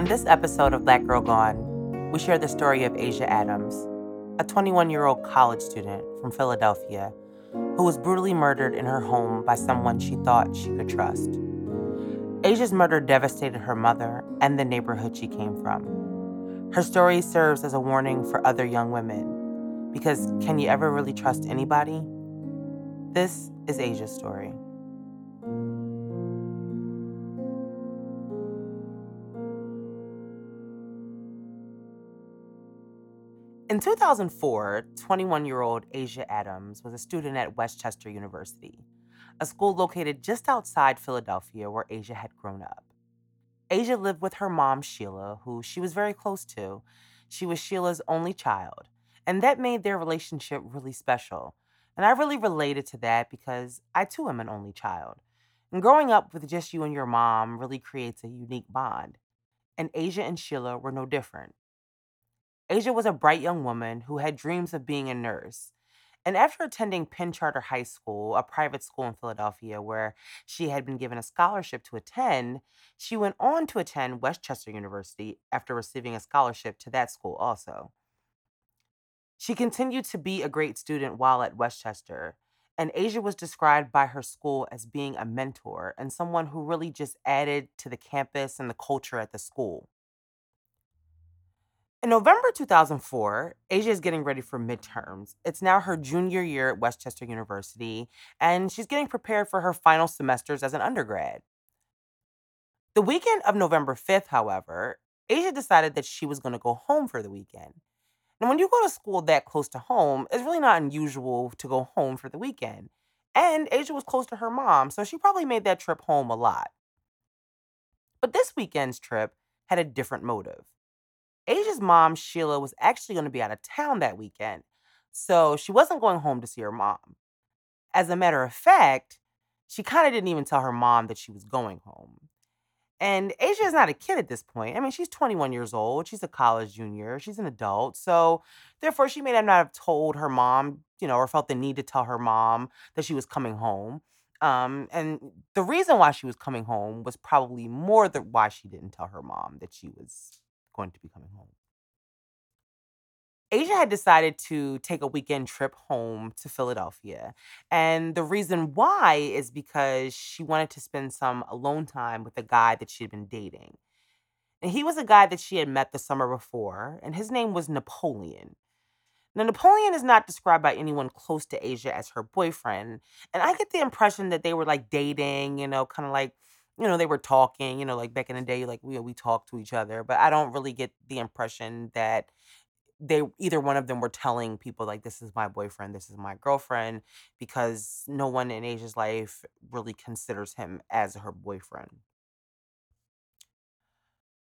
On this episode of Black Girl Gone, we share the story of Asia Adams, a 21 year old college student from Philadelphia who was brutally murdered in her home by someone she thought she could trust. Asia's murder devastated her mother and the neighborhood she came from. Her story serves as a warning for other young women because can you ever really trust anybody? This is Asia's story. In 2004, 21 year old Asia Adams was a student at West Chester University, a school located just outside Philadelphia where Asia had grown up. Asia lived with her mom, Sheila, who she was very close to. She was Sheila's only child, and that made their relationship really special. And I really related to that because I too am an only child. And growing up with just you and your mom really creates a unique bond. And Asia and Sheila were no different. Asia was a bright young woman who had dreams of being a nurse. And after attending Penn Charter High School, a private school in Philadelphia where she had been given a scholarship to attend, she went on to attend West Chester University after receiving a scholarship to that school also. She continued to be a great student while at West Chester, and Asia was described by her school as being a mentor and someone who really just added to the campus and the culture at the school. In November 2004, Asia is getting ready for midterms. It's now her junior year at West Chester University, and she's getting prepared for her final semesters as an undergrad. The weekend of November 5th, however, Asia decided that she was going to go home for the weekend. Now, when you go to school that close to home, it's really not unusual to go home for the weekend. And Asia was close to her mom, so she probably made that trip home a lot. But this weekend's trip had a different motive. Asia's mom, Sheila, was actually going to be out of town that weekend, so she wasn't going home to see her mom. As a matter of fact, she kind of didn't even tell her mom that she was going home. And Asia is not a kid at this point. I mean, she's 21 years old. She's a college junior. She's an adult. So, therefore, she may not have told her mom, you know, or felt the need to tell her mom that she was coming home. Um, and the reason why she was coming home was probably more the why she didn't tell her mom that she was going to be coming home. Asia had decided to take a weekend trip home to Philadelphia. And the reason why is because she wanted to spend some alone time with a guy that she had been dating. And he was a guy that she had met the summer before, and his name was Napoleon. Now, Napoleon is not described by anyone close to Asia as her boyfriend. And I get the impression that they were like dating, you know, kind of like you know, they were talking, you know, like back in the day, like we we talked to each other, but I don't really get the impression that they either one of them were telling people like this is my boyfriend, this is my girlfriend, because no one in Asia's life really considers him as her boyfriend.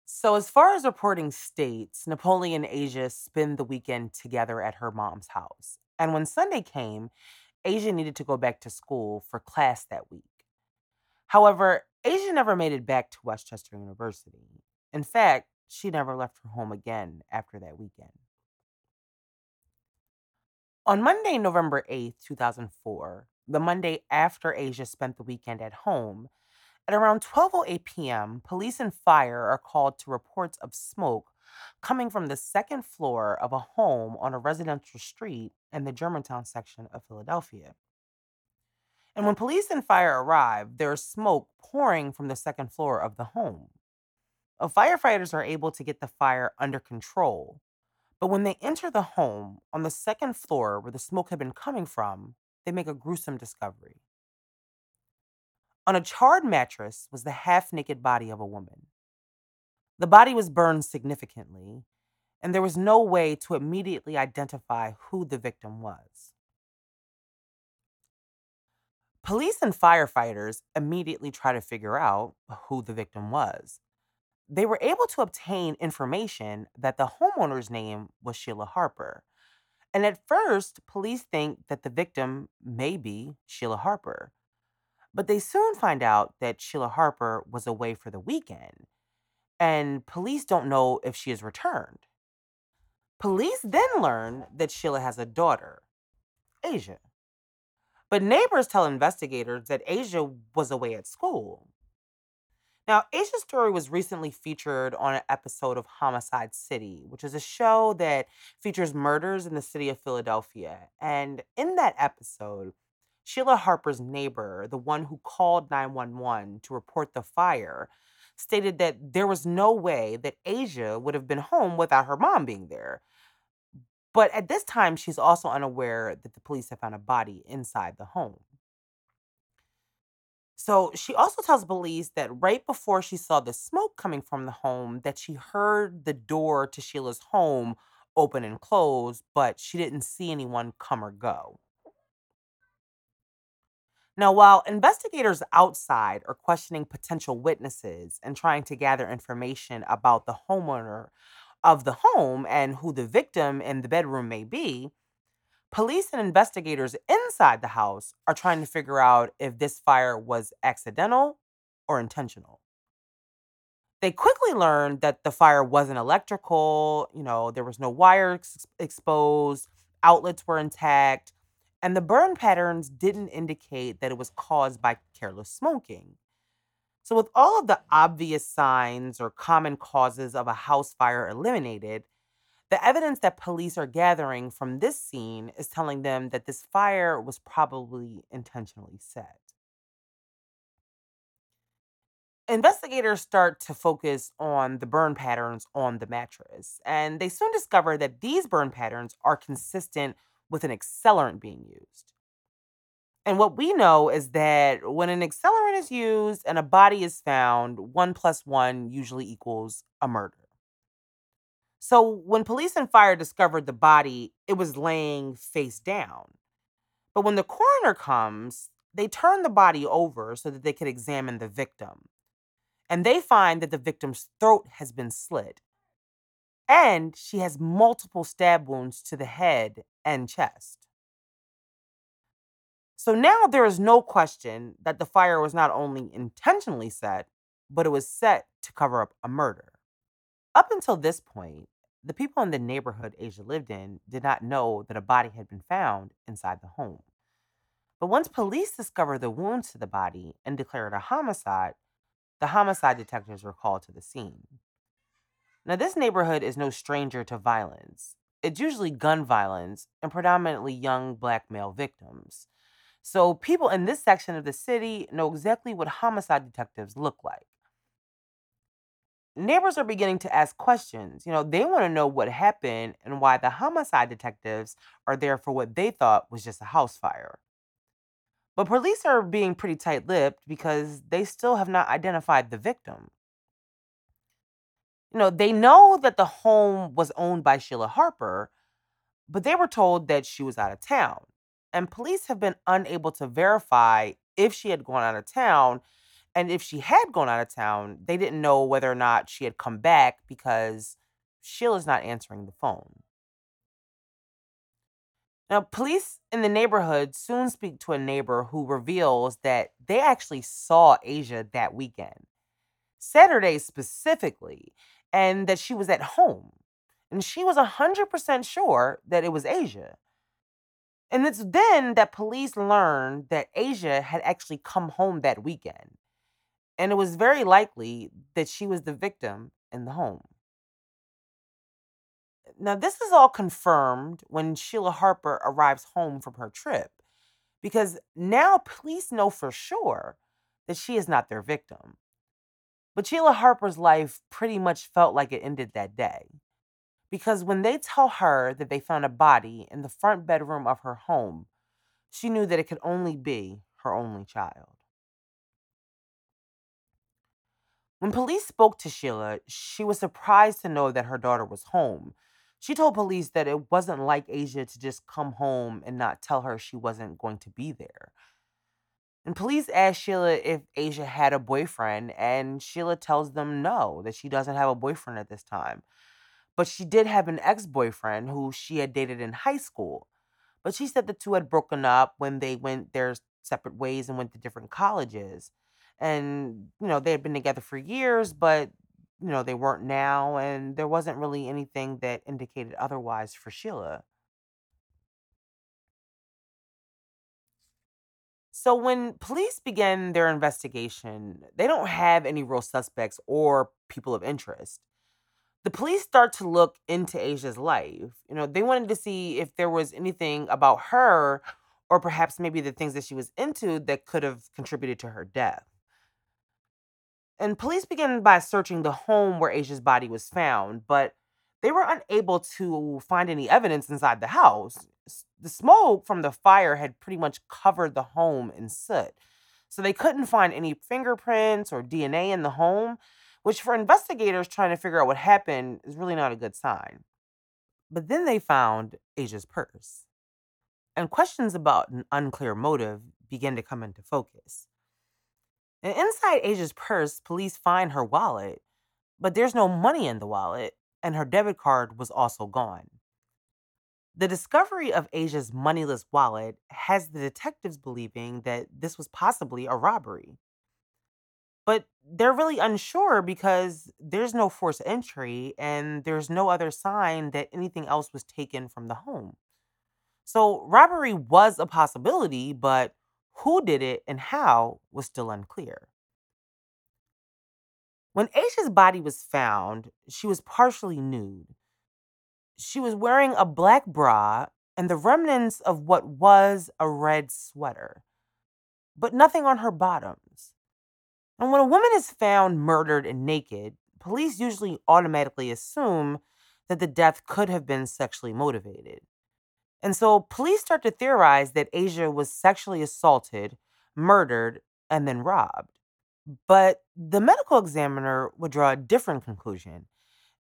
So, as far as reporting states, Napoleon and Asia spend the weekend together at her mom's house. And when Sunday came, Asia needed to go back to school for class that week. However, Asia never made it back to West Chester University. In fact, she never left her home again after that weekend. On Monday, November 8th, 2004, the Monday after Asia spent the weekend at home, at around 12:08 p.m., police and fire are called to reports of smoke coming from the second floor of a home on a residential street in the Germantown section of Philadelphia. And when police and fire arrive, there is smoke pouring from the second floor of the home. Uh, firefighters are able to get the fire under control, but when they enter the home on the second floor where the smoke had been coming from, they make a gruesome discovery. On a charred mattress was the half naked body of a woman. The body was burned significantly, and there was no way to immediately identify who the victim was. Police and firefighters immediately try to figure out who the victim was. They were able to obtain information that the homeowner's name was Sheila Harper. And at first, police think that the victim may be Sheila Harper. But they soon find out that Sheila Harper was away for the weekend, and police don't know if she has returned. Police then learn that Sheila has a daughter, Asia. But neighbors tell investigators that Asia was away at school. Now, Asia's story was recently featured on an episode of Homicide City, which is a show that features murders in the city of Philadelphia. And in that episode, Sheila Harper's neighbor, the one who called 911 to report the fire, stated that there was no way that Asia would have been home without her mom being there. But at this time, she's also unaware that the police have found a body inside the home. So she also tells police that right before she saw the smoke coming from the home, that she heard the door to Sheila's home open and close, but she didn't see anyone come or go. Now, while investigators outside are questioning potential witnesses and trying to gather information about the homeowner of the home and who the victim in the bedroom may be, police and investigators inside the house are trying to figure out if this fire was accidental or intentional. They quickly learned that the fire wasn't electrical, you know, there was no wire ex- exposed, outlets were intact, and the burn patterns didn't indicate that it was caused by careless smoking. So, with all of the obvious signs or common causes of a house fire eliminated, the evidence that police are gathering from this scene is telling them that this fire was probably intentionally set. Investigators start to focus on the burn patterns on the mattress, and they soon discover that these burn patterns are consistent with an accelerant being used. And what we know is that when an accelerant is used and a body is found, one plus one usually equals a murder. So when police and fire discovered the body, it was laying face down. But when the coroner comes, they turn the body over so that they could examine the victim. And they find that the victim's throat has been slit and she has multiple stab wounds to the head and chest. So now there is no question that the fire was not only intentionally set, but it was set to cover up a murder. Up until this point, the people in the neighborhood Asia lived in did not know that a body had been found inside the home. But once police discovered the wounds to the body and declared it a homicide, the homicide detectives were called to the scene. Now, this neighborhood is no stranger to violence. It's usually gun violence and predominantly young black male victims. So, people in this section of the city know exactly what homicide detectives look like. Neighbors are beginning to ask questions. You know, they want to know what happened and why the homicide detectives are there for what they thought was just a house fire. But police are being pretty tight lipped because they still have not identified the victim you know, they know that the home was owned by Sheila Harper, but they were told that she was out of town. And police have been unable to verify if she had gone out of town. And if she had gone out of town, they didn't know whether or not she had come back because Sheila's not answering the phone. Now, police in the neighborhood soon speak to a neighbor who reveals that they actually saw Asia that weekend, Saturday specifically, and that she was at home. And she was 100% sure that it was Asia. And it's then that police learned that Asia had actually come home that weekend. And it was very likely that she was the victim in the home. Now, this is all confirmed when Sheila Harper arrives home from her trip, because now police know for sure that she is not their victim. But Sheila Harper's life pretty much felt like it ended that day. Because when they tell her that they found a body in the front bedroom of her home, she knew that it could only be her only child. When police spoke to Sheila, she was surprised to know that her daughter was home. She told police that it wasn't like Asia to just come home and not tell her she wasn't going to be there. And police asked Sheila if Asia had a boyfriend, and Sheila tells them no, that she doesn't have a boyfriend at this time. But she did have an ex boyfriend who she had dated in high school. But she said the two had broken up when they went their separate ways and went to different colleges. And, you know, they had been together for years, but, you know, they weren't now. And there wasn't really anything that indicated otherwise for Sheila. So when police begin their investigation, they don't have any real suspects or people of interest. The police start to look into Asia's life. You know, they wanted to see if there was anything about her or perhaps maybe the things that she was into that could have contributed to her death. And police began by searching the home where Asia's body was found, but they were unable to find any evidence inside the house. The smoke from the fire had pretty much covered the home in soot. So they couldn't find any fingerprints or DNA in the home, which for investigators trying to figure out what happened is really not a good sign. But then they found Asia's purse, and questions about an unclear motive began to come into focus. And inside Asia's purse, police find her wallet, but there's no money in the wallet, and her debit card was also gone. The discovery of Asia's moneyless wallet has the detectives believing that this was possibly a robbery. But they're really unsure because there's no forced entry and there's no other sign that anything else was taken from the home. So, robbery was a possibility, but who did it and how was still unclear. When Asia's body was found, she was partially nude. She was wearing a black bra and the remnants of what was a red sweater, but nothing on her bottoms. And when a woman is found murdered and naked, police usually automatically assume that the death could have been sexually motivated. And so police start to theorize that Asia was sexually assaulted, murdered, and then robbed. But the medical examiner would draw a different conclusion.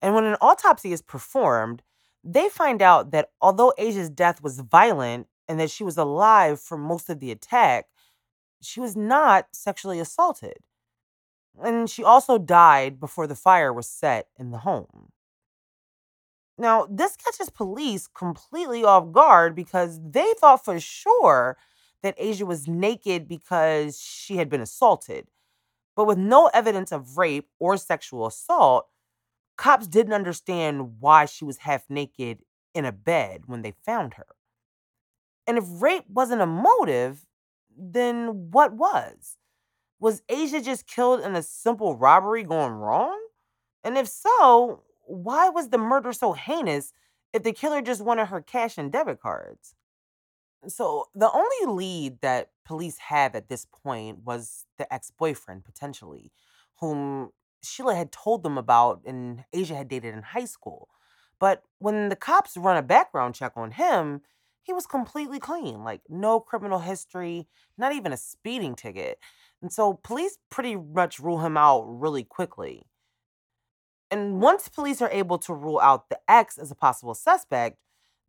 And when an autopsy is performed, they find out that although Asia's death was violent and that she was alive for most of the attack, she was not sexually assaulted. And she also died before the fire was set in the home. Now, this catches police completely off guard because they thought for sure that Asia was naked because she had been assaulted. But with no evidence of rape or sexual assault, cops didn't understand why she was half naked in a bed when they found her. And if rape wasn't a motive, then what was? Was Asia just killed in a simple robbery gone wrong? And if so, why was the murder so heinous if the killer just wanted her cash and debit cards? So the only lead that police have at this point was the ex-boyfriend potentially, whom Sheila had told them about and Asia had dated in high school. But when the cops run a background check on him, he was completely clean, like no criminal history, not even a speeding ticket. And so police pretty much rule him out really quickly. And once police are able to rule out the ex as a possible suspect,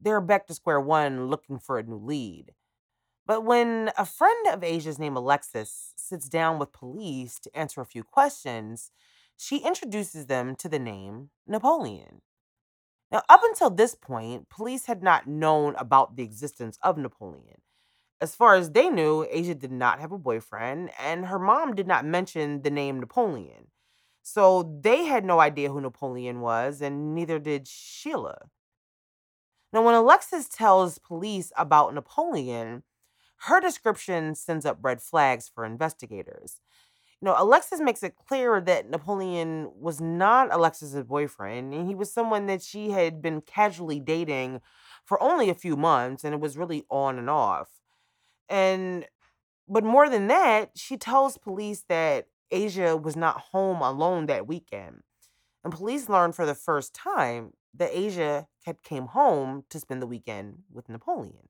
they're back to square one looking for a new lead. But when a friend of Asia's named Alexis sits down with police to answer a few questions, she introduces them to the name Napoleon. Now, up until this point, police had not known about the existence of Napoleon. As far as they knew, Asia did not have a boyfriend, and her mom did not mention the name Napoleon. So they had no idea who Napoleon was, and neither did Sheila. Now, when Alexis tells police about Napoleon, her description sends up red flags for investigators. You know, Alexis makes it clear that Napoleon was not Alexis's boyfriend, and he was someone that she had been casually dating for only a few months, and it was really on and off. And but more than that, she tells police that Asia was not home alone that weekend. And police learned for the first time that Asia had came home to spend the weekend with Napoleon.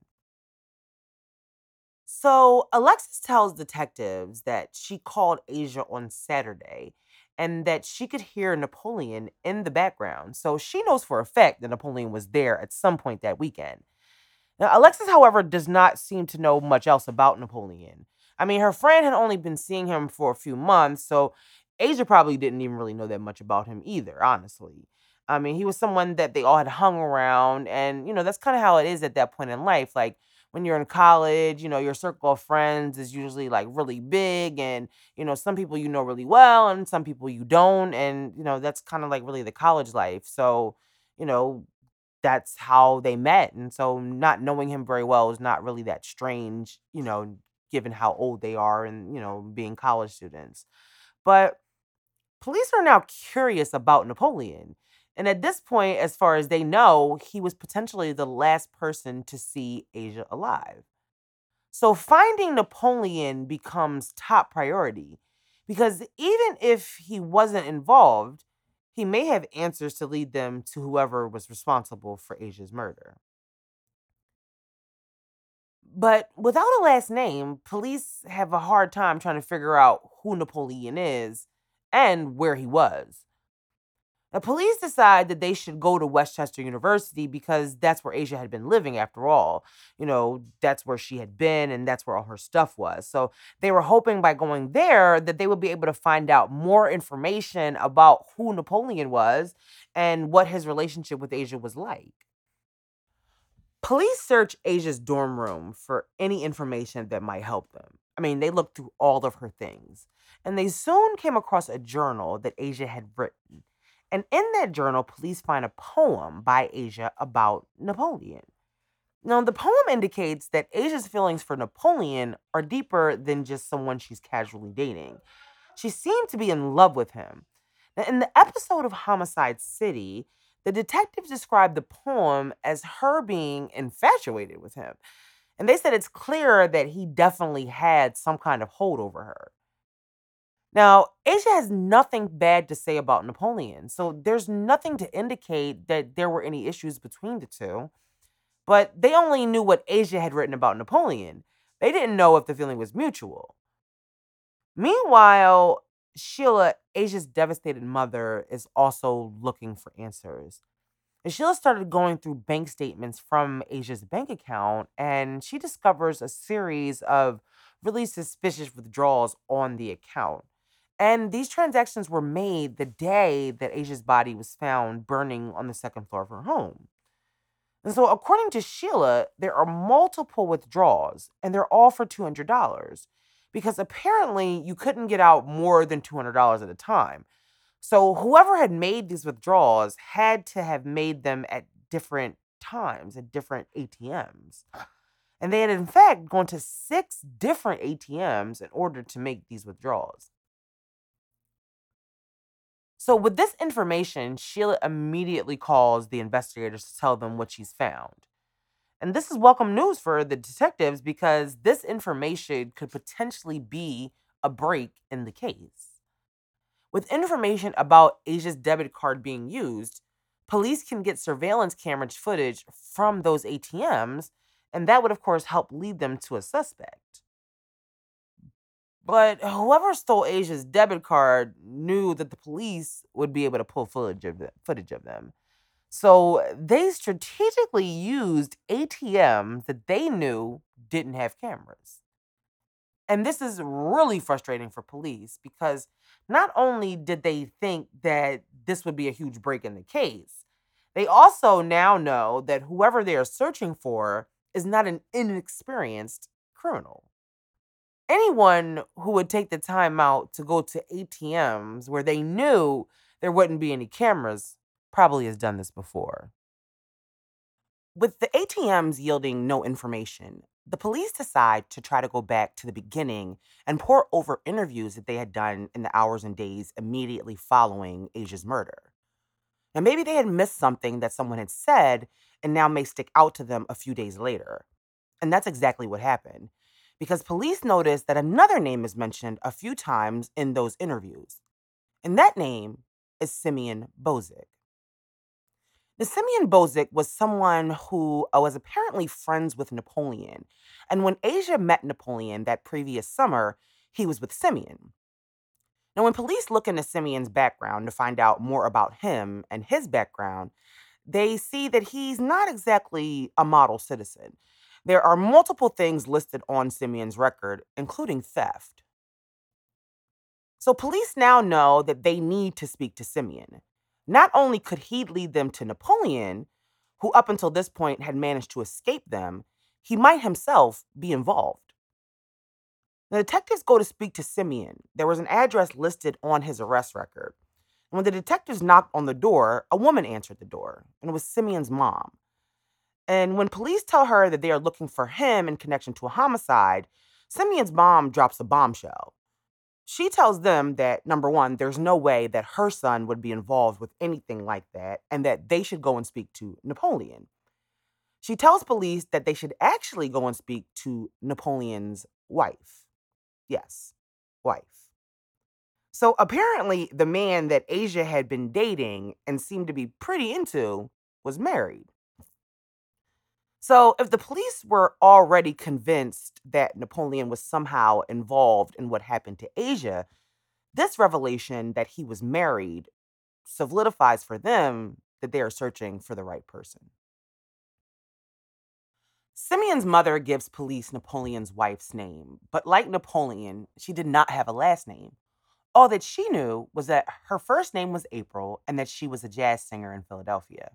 So Alexis tells detectives that she called Asia on Saturday and that she could hear Napoleon in the background. So she knows for a fact that Napoleon was there at some point that weekend. Now, Alexis, however, does not seem to know much else about Napoleon. I mean, her friend had only been seeing him for a few months, so Asia probably didn't even really know that much about him either, honestly. I mean, he was someone that they all had hung around, and you know, that's kind of how it is at that point in life. Like when you're in college, you know, your circle of friends is usually like really big, and you know, some people you know really well, and some people you don't, and you know, that's kind of like really the college life. So, you know, that's how they met. And so not knowing him very well is not really that strange, you know, given how old they are and, you know, being college students. But police are now curious about Napoleon. And at this point, as far as they know, he was potentially the last person to see Asia alive. So finding Napoleon becomes top priority because even if he wasn't involved, he may have answers to lead them to whoever was responsible for Asia's murder. But without a last name, police have a hard time trying to figure out who Napoleon is and where he was. The police decide that they should go to West Chester University because that's where Asia had been living after all. You know, that's where she had been and that's where all her stuff was. So they were hoping by going there that they would be able to find out more information about who Napoleon was and what his relationship with Asia was like. Police search Asia's dorm room for any information that might help them. I mean, they looked through all of her things, and they soon came across a journal that Asia had written. And in that journal, police find a poem by Asia about Napoleon. Now, the poem indicates that Asia's feelings for Napoleon are deeper than just someone she's casually dating. She seemed to be in love with him. Now, in the episode of Homicide City, the detectives described the poem as her being infatuated with him. And they said it's clear that he definitely had some kind of hold over her. Now, Asia has nothing bad to say about Napoleon, so there's nothing to indicate that there were any issues between the two. But they only knew what Asia had written about Napoleon. They didn't know if the feeling was mutual. Meanwhile, Sheila, Asia's devastated mother, is also looking for answers. And Sheila started going through bank statements from Asia's bank account, and she discovers a series of really suspicious withdrawals on the account. And these transactions were made the day that Asia's body was found burning on the second floor of her home. And so, according to Sheila, there are multiple withdrawals, and they're all for $200 because apparently you couldn't get out more than $200 at a time. So, whoever had made these withdrawals had to have made them at different times, at different ATMs. And they had, in fact, gone to six different ATMs in order to make these withdrawals. So, with this information, Sheila immediately calls the investigators to tell them what she's found. And this is welcome news for the detectives because this information could potentially be a break in the case. With information about Asia's debit card being used, police can get surveillance camera footage from those ATMs, and that would, of course, help lead them to a suspect. But whoever stole Asia's debit card knew that the police would be able to pull footage of, footage of them. So they strategically used ATMs that they knew didn't have cameras. And this is really frustrating for police because not only did they think that this would be a huge break in the case, they also now know that whoever they are searching for is not an inexperienced criminal anyone who would take the time out to go to ATMs where they knew there wouldn't be any cameras probably has done this before. With the ATMs yielding no information, the police decide to try to go back to the beginning and pour over interviews that they had done in the hours and days immediately following Asia's murder. Now, maybe they had missed something that someone had said and now may stick out to them a few days later. And that's exactly what happened, because police noticed that another name is mentioned a few times in those interviews. And that name is Simeon Bozic. Now, Simeon Bozic was someone who uh, was apparently friends with Napoleon. And when Asia met Napoleon that previous summer, he was with Simeon. Now, when police look into Simeon's background to find out more about him and his background, they see that he's not exactly a model citizen. There are multiple things listed on Simeon's record, including theft. So, police now know that they need to speak to Simeon. Not only could he lead them to Napoleon, who up until this point had managed to escape them, he might himself be involved. The detectives go to speak to Simeon. There was an address listed on his arrest record. When the detectives knocked on the door, a woman answered the door, and it was Simeon's mom. And when police tell her that they are looking for him in connection to a homicide, Simeon's mom drops a bombshell. She tells them that, number one, there's no way that her son would be involved with anything like that, and that they should go and speak to Napoleon. She tells police that they should actually go and speak to Napoleon's wife. Yes, wife. So apparently, the man that Asia had been dating and seemed to be pretty into was married. So, if the police were already convinced that Napoleon was somehow involved in what happened to Asia, this revelation that he was married solidifies for them that they are searching for the right person. Simeon's mother gives police Napoleon's wife's name, but like Napoleon, she did not have a last name. All that she knew was that her first name was April and that she was a jazz singer in Philadelphia.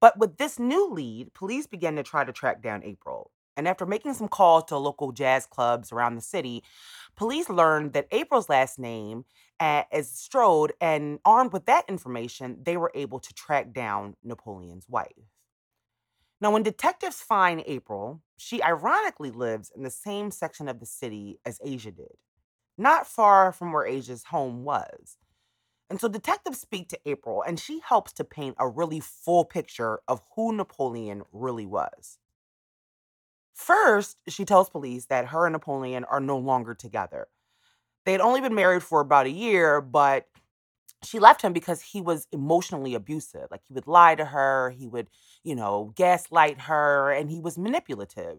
But with this new lead, police began to try to track down April. And after making some calls to local jazz clubs around the city, police learned that April's last name uh, is Strode, and armed with that information, they were able to track down Napoleon's wife. Now, when detectives find April, she ironically lives in the same section of the city as Asia did, not far from where Asia's home was. And so detectives speak to April, and she helps to paint a really full picture of who Napoleon really was. First, she tells police that her and Napoleon are no longer together. They had only been married for about a year, but she left him because he was emotionally abusive. Like he would lie to her, he would, you know, gaslight her, and he was manipulative.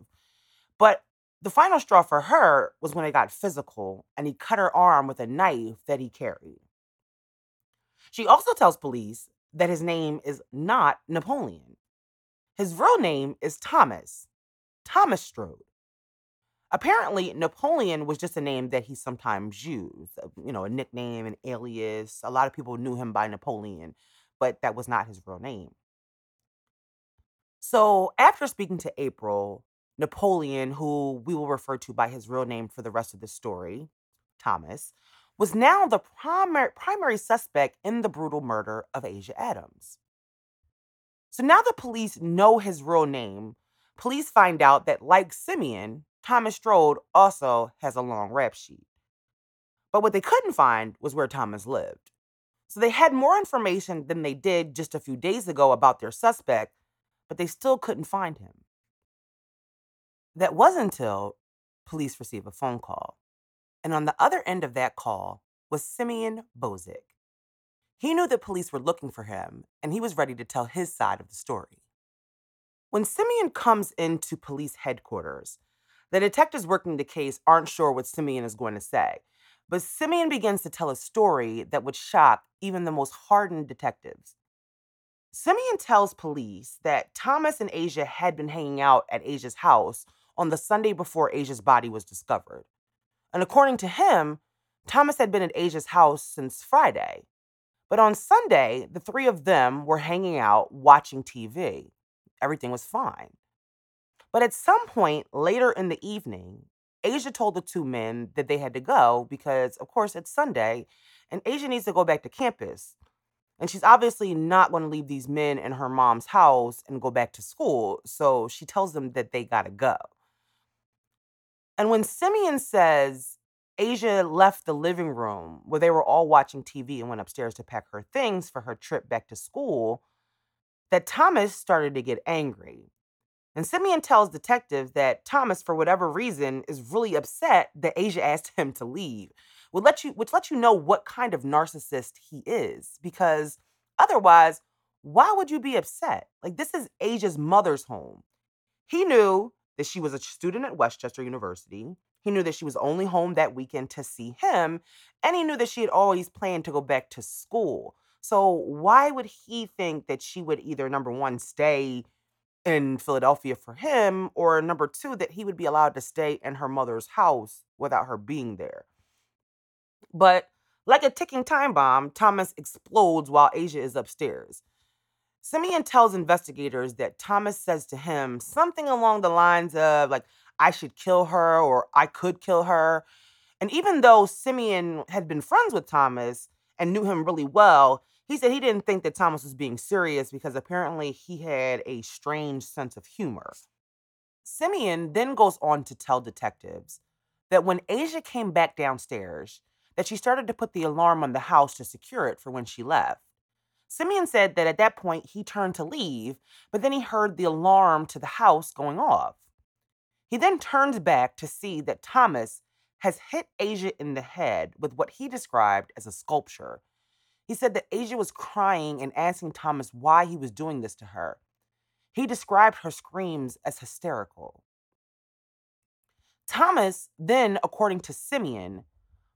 But the final straw for her was when it got physical and he cut her arm with a knife that he carried. She also tells police that his name is not Napoleon. His real name is Thomas, Thomas Strode. Apparently, Napoleon was just a name that he sometimes used, uh, you know, a nickname, an alias. A lot of people knew him by Napoleon, but that was not his real name. So, after speaking to April, Napoleon, who we will refer to by his real name for the rest of the story, Thomas, was now the primary, primary suspect in the brutal murder of Asia Adams. So now the police know his real name, police find out that, like Simeon, Thomas Strode also has a long rap sheet. But what they couldn't find was where Thomas lived. So they had more information than they did just a few days ago about their suspect, but they still couldn't find him. That wasn't until police received a phone call. And on the other end of that call was Simeon Bozic. He knew that police were looking for him, and he was ready to tell his side of the story. When Simeon comes into police headquarters, the detectives working the case aren't sure what Simeon is going to say, but Simeon begins to tell a story that would shock even the most hardened detectives. Simeon tells police that Thomas and Asia had been hanging out at Asia's house on the Sunday before Asia's body was discovered. And according to him, Thomas had been at Asia's house since Friday. But on Sunday, the three of them were hanging out watching TV. Everything was fine. But at some point later in the evening, Asia told the two men that they had to go because, of course, it's Sunday and Asia needs to go back to campus. And she's obviously not going to leave these men in her mom's house and go back to school. So she tells them that they got to go. And when Simeon says Asia left the living room where they were all watching TV and went upstairs to pack her things for her trip back to school, that Thomas started to get angry. And Simeon tells detectives that Thomas, for whatever reason, is really upset that Asia asked him to leave, which let you, which lets you know what kind of narcissist he is. Because otherwise, why would you be upset? Like, this is Asia's mother's home. He knew that she was a student at West Chester University. He knew that she was only home that weekend to see him, and he knew that she had always planned to go back to school. So, why would he think that she would either, number one, stay in Philadelphia for him, or number two, that he would be allowed to stay in her mother's house without her being there? But like a ticking time bomb, Thomas explodes while Asia is upstairs. Simeon tells investigators that Thomas says to him something along the lines of, like, I should kill her or I could kill her. And even though Simeon had been friends with Thomas and knew him really well, he said he didn't think that Thomas was being serious because apparently he had a strange sense of humor. Simeon then goes on to tell detectives that when Asia came back downstairs, that she started to put the alarm on the house to secure it for when she left. Simeon said that at that point he turned to leave, but then he heard the alarm to the house going off. He then turns back to see that Thomas has hit Asia in the head with what he described as a sculpture. He said that Asia was crying and asking Thomas why he was doing this to her. He described her screams as hysterical. Thomas then, according to Simeon,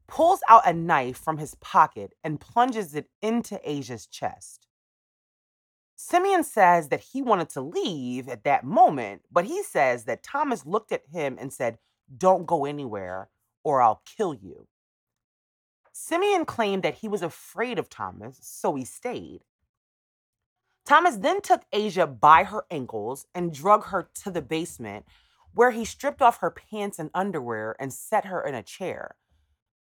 pulls out a knife from his pocket and plunges it into Asia's chest. Simeon says that he wanted to leave at that moment, but he says that Thomas looked at him and said, Don't go anywhere or I'll kill you. Simeon claimed that he was afraid of Thomas, so he stayed. Thomas then took Asia by her ankles and drug her to the basement, where he stripped off her pants and underwear and set her in a chair.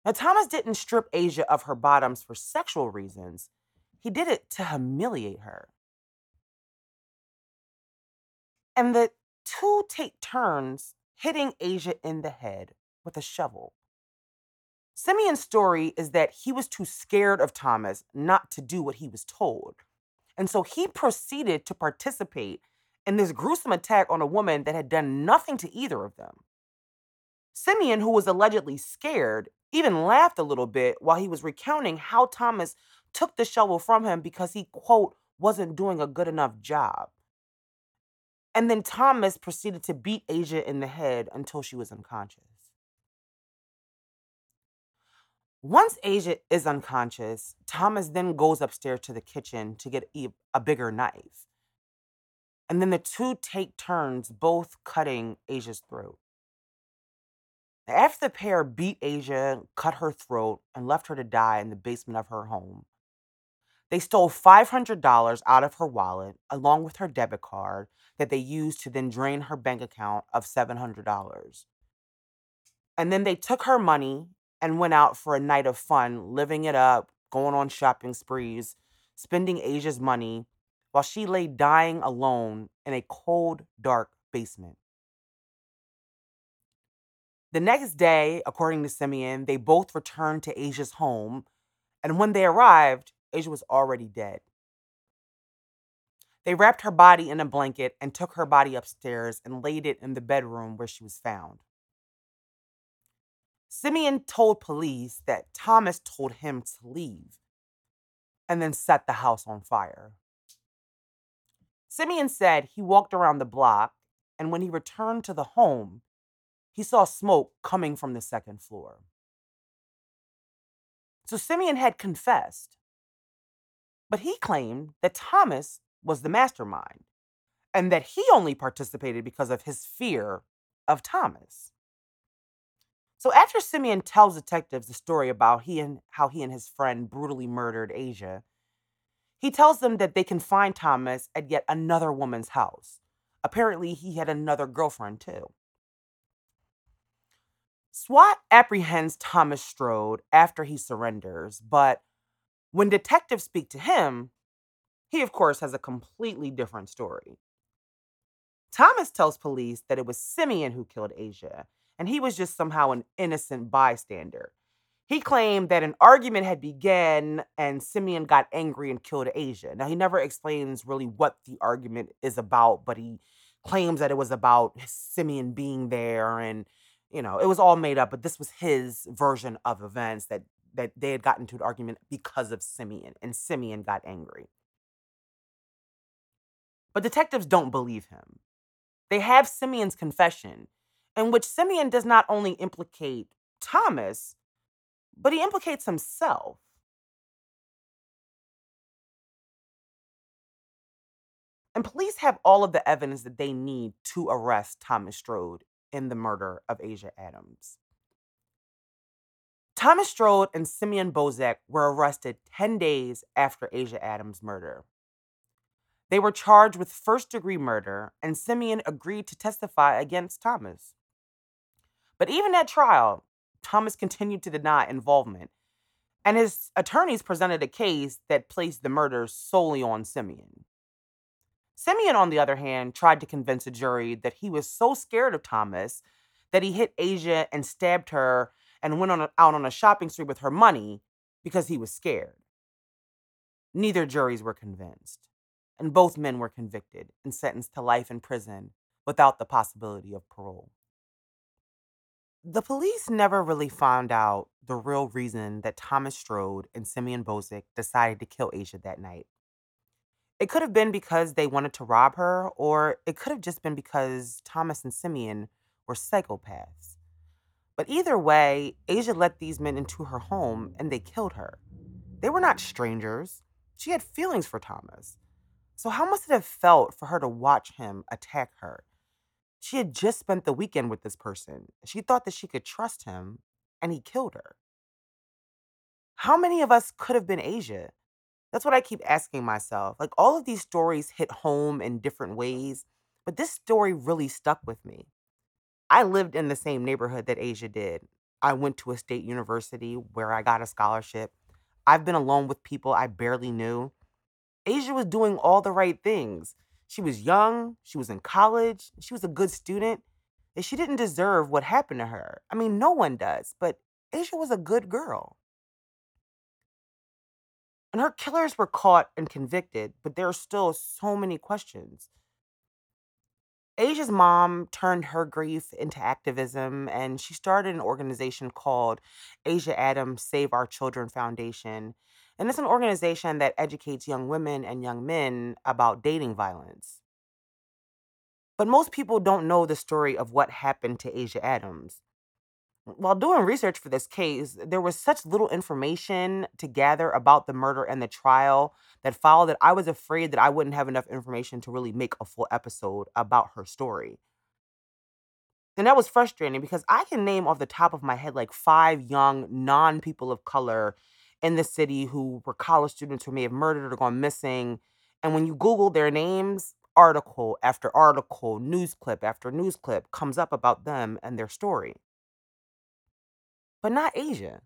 Now, Thomas didn't strip Asia of her bottoms for sexual reasons, he did it to humiliate her. And the two take turns hitting Asia in the head with a shovel. Simeon's story is that he was too scared of Thomas not to do what he was told. And so he proceeded to participate in this gruesome attack on a woman that had done nothing to either of them. Simeon, who was allegedly scared, even laughed a little bit while he was recounting how Thomas took the shovel from him because he, quote, wasn't doing a good enough job. And then Thomas proceeded to beat Asia in the head until she was unconscious. Once Asia is unconscious, Thomas then goes upstairs to the kitchen to get a bigger knife. And then the two take turns, both cutting Asia's throat. After the pair beat Asia, cut her throat, and left her to die in the basement of her home, they stole $500 out of her wallet along with her debit card that they used to then drain her bank account of $700. And then they took her money and went out for a night of fun, living it up, going on shopping sprees, spending Asia's money while she lay dying alone in a cold, dark basement. The next day, according to Simeon, they both returned to Asia's home, and when they arrived, Asia was already dead. They wrapped her body in a blanket and took her body upstairs and laid it in the bedroom where she was found. Simeon told police that Thomas told him to leave and then set the house on fire. Simeon said he walked around the block and when he returned to the home, he saw smoke coming from the second floor. So Simeon had confessed, but he claimed that Thomas was the mastermind and that he only participated because of his fear of Thomas. So after Simeon tells detectives the story about he and how he and his friend brutally murdered Asia, he tells them that they can find Thomas at yet another woman's house. Apparently, he had another girlfriend too. SWAT apprehends Thomas Strode after he surrenders, but When detectives speak to him, he, of course, has a completely different story. Thomas tells police that it was Simeon who killed Asia, and he was just somehow an innocent bystander. He claimed that an argument had begun and Simeon got angry and killed Asia. Now, he never explains really what the argument is about, but he claims that it was about Simeon being there and, you know, it was all made up, but this was his version of events that that they had gotten into an argument because of Simeon and Simeon got angry. But detectives don't believe him. They have Simeon's confession, in which Simeon does not only implicate Thomas, but he implicates himself. And police have all of the evidence that they need to arrest Thomas Strode in the murder of Asia Adams. Thomas Strode and Simeon Bozek were arrested 10 days after Asia Adams' murder. They were charged with first degree murder, and Simeon agreed to testify against Thomas. But even at trial, Thomas continued to deny involvement, and his attorneys presented a case that placed the murders solely on Simeon. Simeon, on the other hand, tried to convince a jury that he was so scared of Thomas that he hit Asia and stabbed her and went on a, out on a shopping spree with her money because he was scared. Neither juries were convinced, and both men were convicted and sentenced to life in prison without the possibility of parole. The police never really found out the real reason that Thomas Strode and Simeon Bozek decided to kill Asia that night. It could have been because they wanted to rob her, or it could have just been because Thomas and Simeon were psychopaths. But either way, Asia let these men into her home and they killed her. They were not strangers. She had feelings for Thomas. So, how must it have felt for her to watch him attack her? She had just spent the weekend with this person. She thought that she could trust him, and he killed her. How many of us could have been Asia? That's what I keep asking myself. Like, all of these stories hit home in different ways, but this story really stuck with me. I lived in the same neighborhood that Asia did. I went to a state university where I got a scholarship. I've been alone with people I barely knew. Asia was doing all the right things. She was young, she was in college, she was a good student, and she didn't deserve what happened to her. I mean, no one does, but Asia was a good girl. And her killers were caught and convicted, but there are still so many questions. Asia's mom turned her grief into activism and she started an organization called Asia Adams Save Our Children Foundation. And it's an organization that educates young women and young men about dating violence. But most people don't know the story of what happened to Asia Adams while doing research for this case, there was such little information to gather about the murder and the trial that followed that I was afraid that I wouldn't have enough information to really make a full episode about her story. And that was frustrating because I can name off the top of my head like five young non people of color in the city who were college students who may have murdered or gone missing. And when you Google their names, article after article, news clip after news clip comes up about them and their story but not Asia.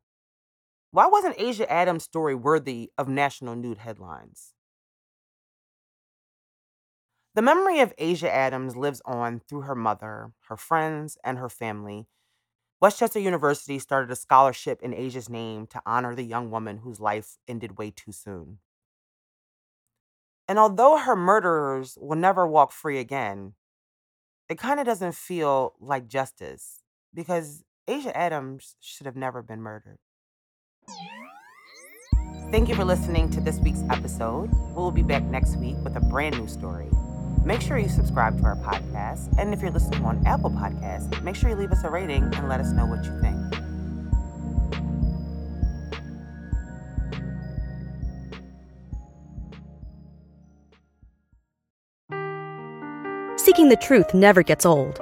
Why wasn't Asia Adams' story worthy of national nude headlines? The memory of Asia Adams lives on through her mother, her friends, and her family. West Chester University started a scholarship in Asia's name to honor the young woman whose life ended way too soon. And although her murderers will never walk free again, it kind of doesn't feel like justice because Asia Adams should have never been murdered. Thank you for listening to this week's episode. We'll be back next week with a brand new story. Make sure you subscribe to our podcast. And if you're listening on Apple Podcasts, make sure you leave us a rating and let us know what you think. Seeking the truth never gets old.